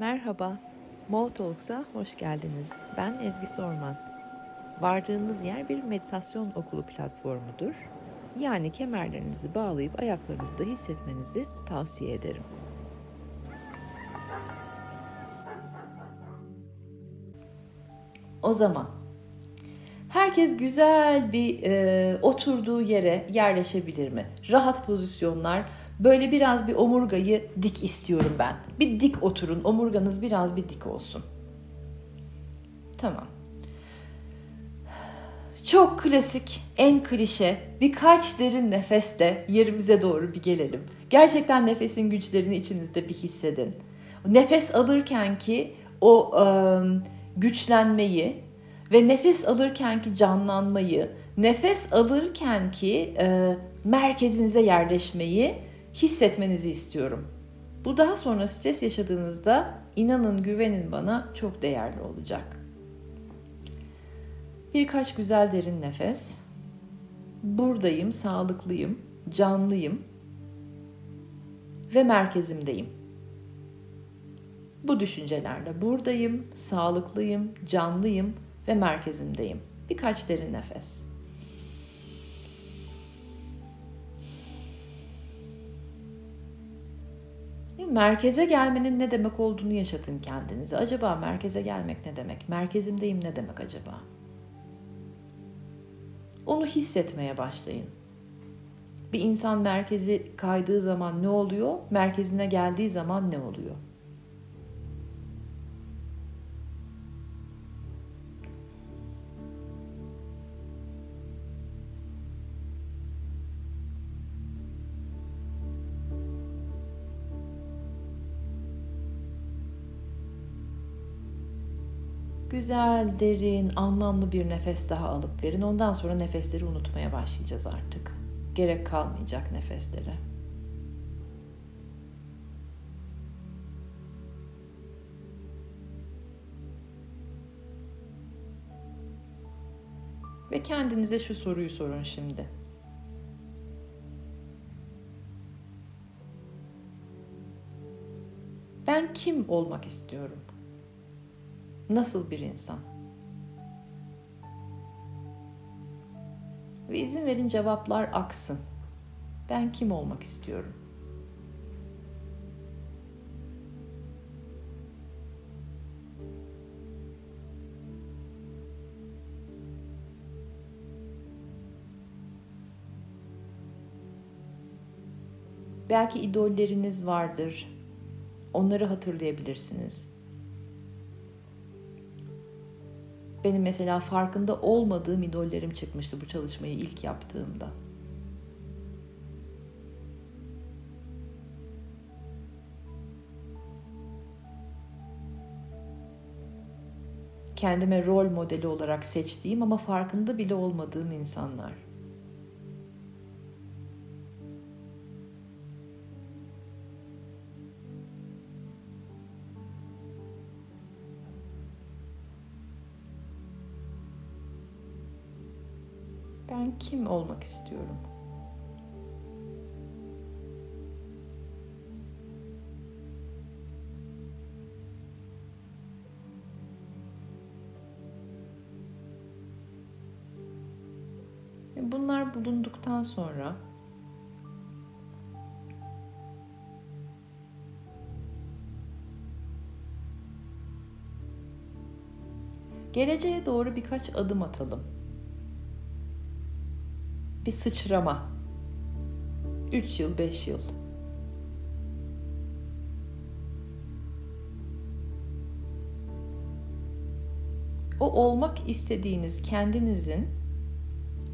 Merhaba, Mo hoş geldiniz. Ben Ezgi Sorman. Vardığınız yer bir meditasyon okulu platformudur. Yani kemerlerinizi bağlayıp ayaklarınızda hissetmenizi tavsiye ederim. O zaman herkes güzel bir e, oturduğu yere yerleşebilir mi? Rahat pozisyonlar, Böyle biraz bir omurgayı dik istiyorum ben. Bir dik oturun. Omurganız biraz bir dik olsun. Tamam. Çok klasik, en klişe birkaç derin nefeste yerimize doğru bir gelelim. Gerçekten nefesin güçlerini içinizde bir hissedin. Nefes alırken ki o e, güçlenmeyi ve nefes alırken ki canlanmayı, nefes alırken ki e, merkezinize yerleşmeyi hissetmenizi istiyorum. Bu daha sonra stres yaşadığınızda inanın güvenin bana çok değerli olacak. Birkaç güzel derin nefes. Buradayım, sağlıklıyım, canlıyım ve merkezimdeyim. Bu düşüncelerle buradayım, sağlıklıyım, canlıyım ve merkezimdeyim. Birkaç derin nefes. merkeze gelmenin ne demek olduğunu yaşatın kendinize. Acaba merkeze gelmek ne demek? Merkezimdeyim ne demek acaba? Onu hissetmeye başlayın. Bir insan merkezi kaydığı zaman ne oluyor? Merkezine geldiği zaman ne oluyor? Güzel, derin, anlamlı bir nefes daha alıp verin. Ondan sonra nefesleri unutmaya başlayacağız artık. Gerek kalmayacak nefeslere. Ve kendinize şu soruyu sorun şimdi. Ben kim olmak istiyorum? Nasıl bir insan? Ve izin verin cevaplar aksın. Ben kim olmak istiyorum? Belki idolleriniz vardır. Onları hatırlayabilirsiniz. Benim mesela farkında olmadığım idollerim çıkmıştı bu çalışmayı ilk yaptığımda. Kendime rol modeli olarak seçtiğim ama farkında bile olmadığım insanlar. Kim olmak istiyorum? Bunlar bulunduktan sonra geleceğe doğru birkaç adım atalım bir sıçrama. 3 yıl, 5 yıl. O olmak istediğiniz kendinizin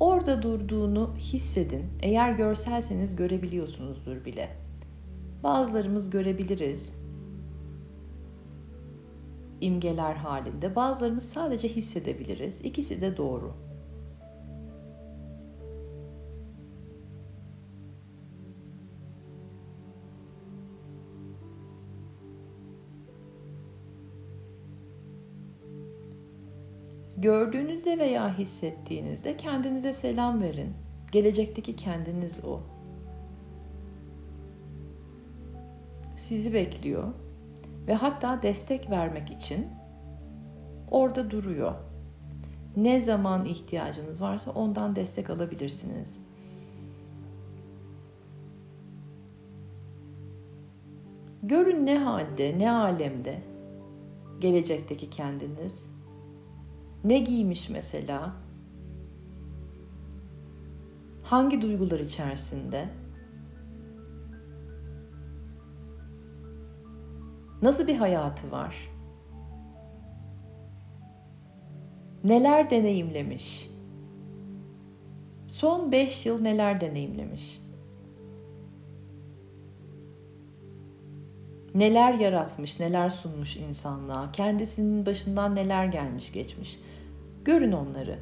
orada durduğunu hissedin. Eğer görselseniz görebiliyorsunuzdur bile. Bazılarımız görebiliriz imgeler halinde. Bazılarımız sadece hissedebiliriz. İkisi de doğru. Gördüğünüzde veya hissettiğinizde kendinize selam verin. Gelecekteki kendiniz o. Sizi bekliyor ve hatta destek vermek için orada duruyor. Ne zaman ihtiyacınız varsa ondan destek alabilirsiniz. Görün ne halde, ne alemde gelecekteki kendiniz. Ne giymiş mesela? Hangi duygular içerisinde? Nasıl bir hayatı var? Neler deneyimlemiş? Son beş yıl neler deneyimlemiş? Neler yaratmış, neler sunmuş insanlığa, kendisinin başından neler gelmiş geçmiş. Görün onları.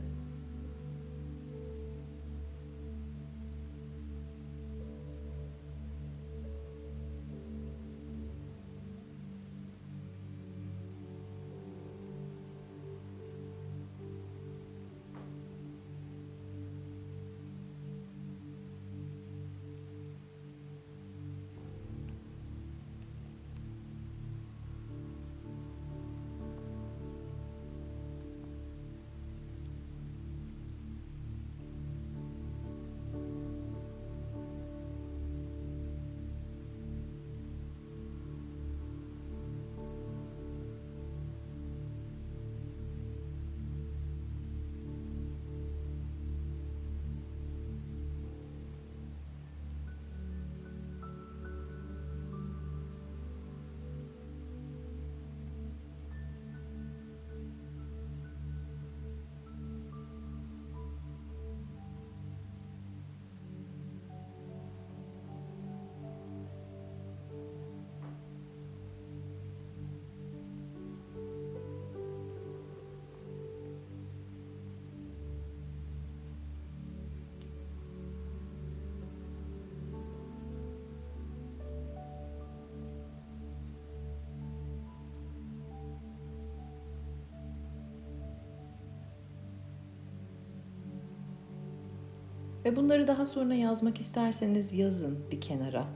Ve bunları daha sonra yazmak isterseniz yazın bir kenara.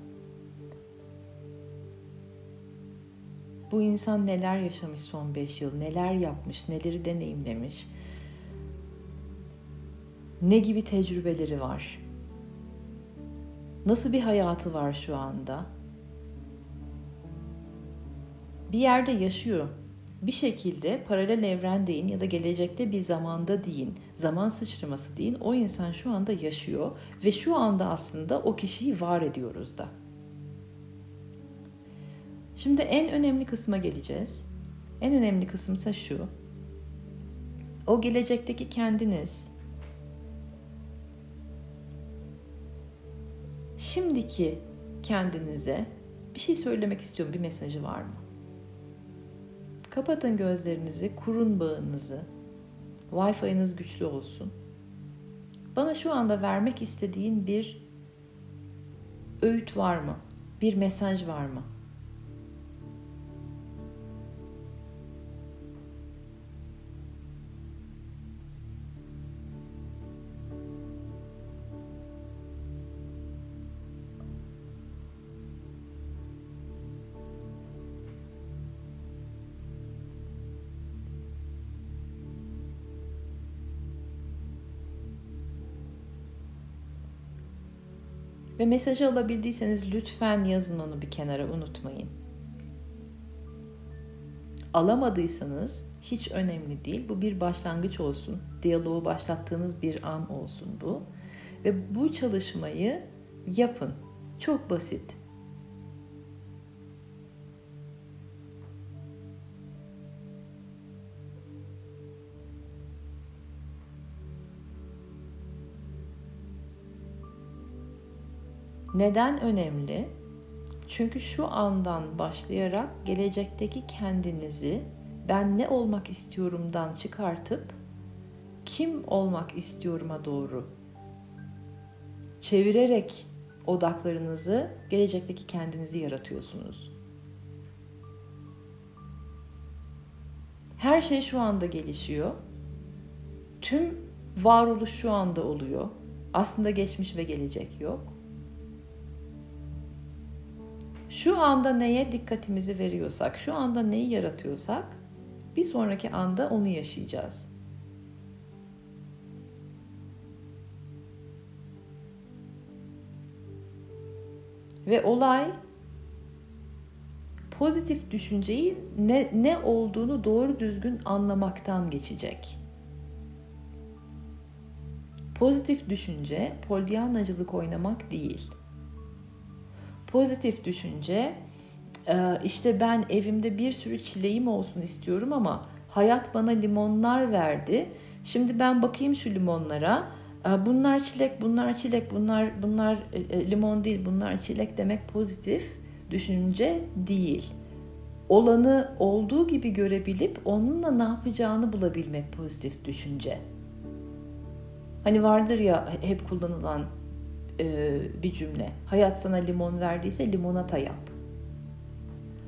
Bu insan neler yaşamış son 5 yıl, neler yapmış, neleri deneyimlemiş, ne gibi tecrübeleri var, nasıl bir hayatı var şu anda, bir yerde yaşıyor. Bir şekilde paralel evren deyin ya da gelecekte bir zamanda deyin, zaman sıçraması deyin o insan şu anda yaşıyor ve şu anda aslında o kişiyi var ediyoruz da. Şimdi en önemli kısma geleceğiz. En önemli kısım ise şu. O gelecekteki kendiniz şimdiki kendinize bir şey söylemek istiyorum. Bir mesajı var mı? Kapatın gözlerinizi, kurun bağınızı. Wi-Fi'niz güçlü olsun. Bana şu anda vermek istediğin bir öğüt var mı? Bir mesaj var mı? Ve mesajı alabildiyseniz lütfen yazın onu bir kenara unutmayın. Alamadıysanız hiç önemli değil. Bu bir başlangıç olsun. Diyaloğu başlattığınız bir an olsun bu. Ve bu çalışmayı yapın. Çok basit. Neden önemli? Çünkü şu andan başlayarak gelecekteki kendinizi ben ne olmak istiyorumdan çıkartıp kim olmak istiyoruma doğru çevirerek odaklarınızı gelecekteki kendinizi yaratıyorsunuz. Her şey şu anda gelişiyor. Tüm varoluş şu anda oluyor. Aslında geçmiş ve gelecek yok Şu anda neye dikkatimizi veriyorsak, şu anda neyi yaratıyorsak bir sonraki anda onu yaşayacağız. Ve olay pozitif düşünceyi ne, ne olduğunu doğru düzgün anlamaktan geçecek. Pozitif düşünce polyanacılık oynamak değil. Pozitif düşünce e, işte ben evimde bir sürü çileğim olsun istiyorum ama hayat bana limonlar verdi. Şimdi ben bakayım şu limonlara. E, bunlar çilek, bunlar çilek, bunlar bunlar e, limon değil, bunlar çilek demek pozitif düşünce değil. Olanı olduğu gibi görebilip onunla ne yapacağını bulabilmek pozitif düşünce. Hani vardır ya hep kullanılan e, bir cümle. Hayat sana limon verdiyse limonata yap.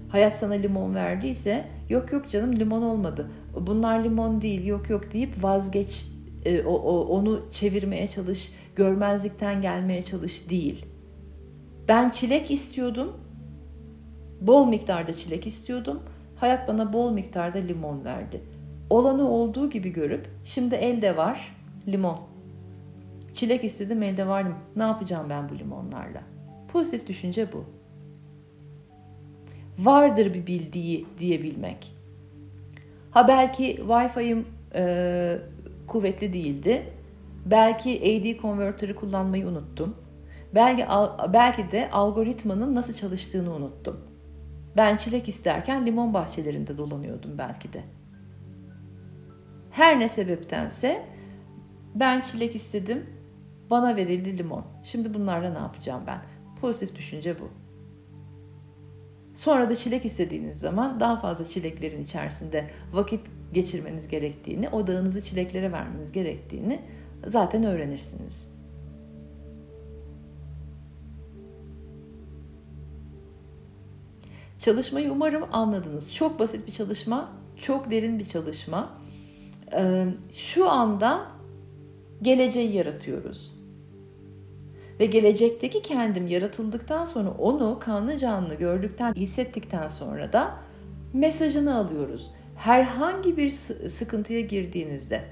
Hayat sana limon verdiyse yok yok canım limon olmadı. Bunlar limon değil yok yok deyip vazgeç e, o, o, onu çevirmeye çalış, görmezlikten gelmeye çalış değil. Ben çilek istiyordum. Bol miktarda çilek istiyordum. Hayat bana bol miktarda limon verdi. Olanı olduğu gibi görüp şimdi elde var limon. Çilek istedim elde var mı? Ne yapacağım ben bu limonlarla? Pozitif düşünce bu. Vardır bir bildiği diyebilmek. Ha belki Wi-Fi'm e, kuvvetli değildi. Belki AD converter'ı kullanmayı unuttum. Belki belki de algoritmanın nasıl çalıştığını unuttum. Ben çilek isterken limon bahçelerinde dolanıyordum belki de. Her ne sebeptense ben çilek istedim, bana verildi limon. Şimdi bunlarla ne yapacağım ben? Pozitif düşünce bu. Sonra da çilek istediğiniz zaman daha fazla çileklerin içerisinde vakit geçirmeniz gerektiğini, odağınızı çileklere vermeniz gerektiğini zaten öğrenirsiniz. Çalışmayı umarım anladınız. Çok basit bir çalışma, çok derin bir çalışma. Şu anda geleceği yaratıyoruz. Ve gelecekteki kendim yaratıldıktan sonra onu kanlı canlı gördükten, hissettikten sonra da mesajını alıyoruz. Herhangi bir sıkıntıya girdiğinizde,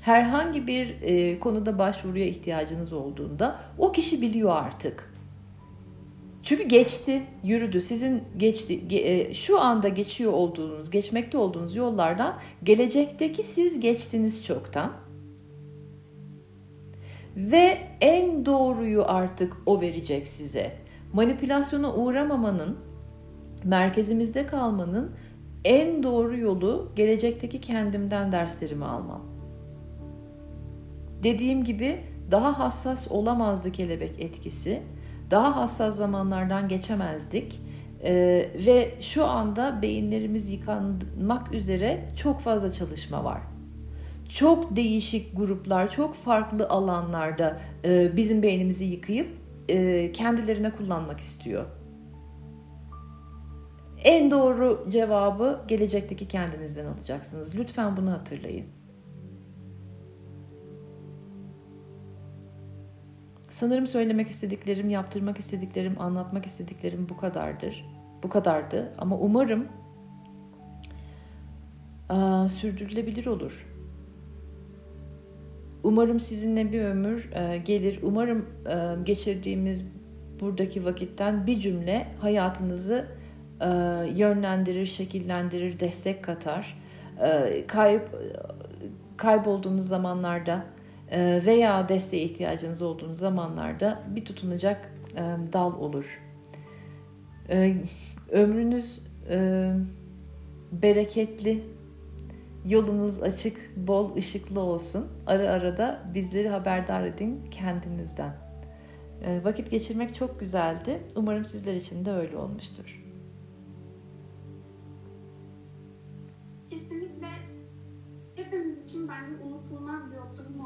herhangi bir e, konuda başvuruya ihtiyacınız olduğunda o kişi biliyor artık. Çünkü geçti, yürüdü. Sizin geçti, e, şu anda geçiyor olduğunuz, geçmekte olduğunuz yollardan gelecekteki siz geçtiniz çoktan ve en doğruyu artık o verecek size. Manipülasyona uğramamanın, merkezimizde kalmanın en doğru yolu gelecekteki kendimden derslerimi almam. Dediğim gibi daha hassas olamazdı kelebek etkisi. Daha hassas zamanlardan geçemezdik. Ee, ve şu anda beyinlerimiz yıkanmak üzere çok fazla çalışma var çok değişik gruplar, çok farklı alanlarda e, bizim beynimizi yıkayıp e, kendilerine kullanmak istiyor. En doğru cevabı gelecekteki kendinizden alacaksınız. Lütfen bunu hatırlayın. Sanırım söylemek istediklerim, yaptırmak istediklerim, anlatmak istediklerim bu kadardır. Bu kadardı ama umarım aa, sürdürülebilir olur. Umarım sizinle bir ömür e, gelir. Umarım e, geçirdiğimiz buradaki vakitten bir cümle hayatınızı e, yönlendirir, şekillendirir, destek katar. Kayıp kaybolduğunuz zamanlarda veya desteğe ihtiyacınız olduğunuz zamanlarda bir tutunacak dal olur. Ömrünüz bereketli, Yolunuz açık, bol ışıklı olsun. Ara ara da bizleri haberdar edin kendinizden. E, vakit geçirmek çok güzeldi. Umarım sizler için de öyle olmuştur. Kesinlikle hepimiz için bence unutulmaz bir oturum